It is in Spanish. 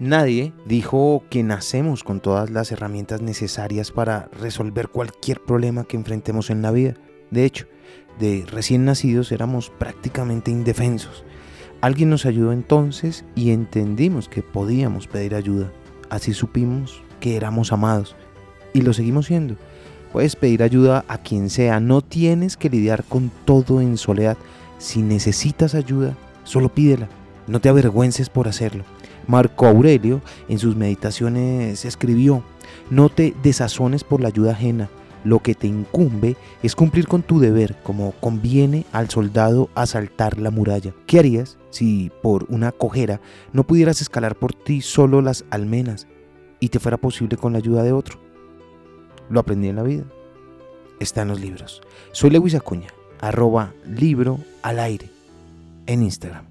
Nadie dijo que nacemos con todas las herramientas necesarias para resolver cualquier problema que enfrentemos en la vida. De hecho, de recién nacidos éramos prácticamente indefensos. Alguien nos ayudó entonces y entendimos que podíamos pedir ayuda. Así supimos que éramos amados y lo seguimos siendo. Puedes pedir ayuda a quien sea, no tienes que lidiar con todo en soledad. Si necesitas ayuda, solo pídela, no te avergüences por hacerlo. Marco Aurelio en sus meditaciones escribió, no te desazones por la ayuda ajena, lo que te incumbe es cumplir con tu deber como conviene al soldado asaltar la muralla. ¿Qué harías si por una cojera no pudieras escalar por ti solo las almenas y te fuera posible con la ayuda de otro? Lo aprendí en la vida. Está en los libros. Soy Lewis Acuña, arroba libro al aire en Instagram.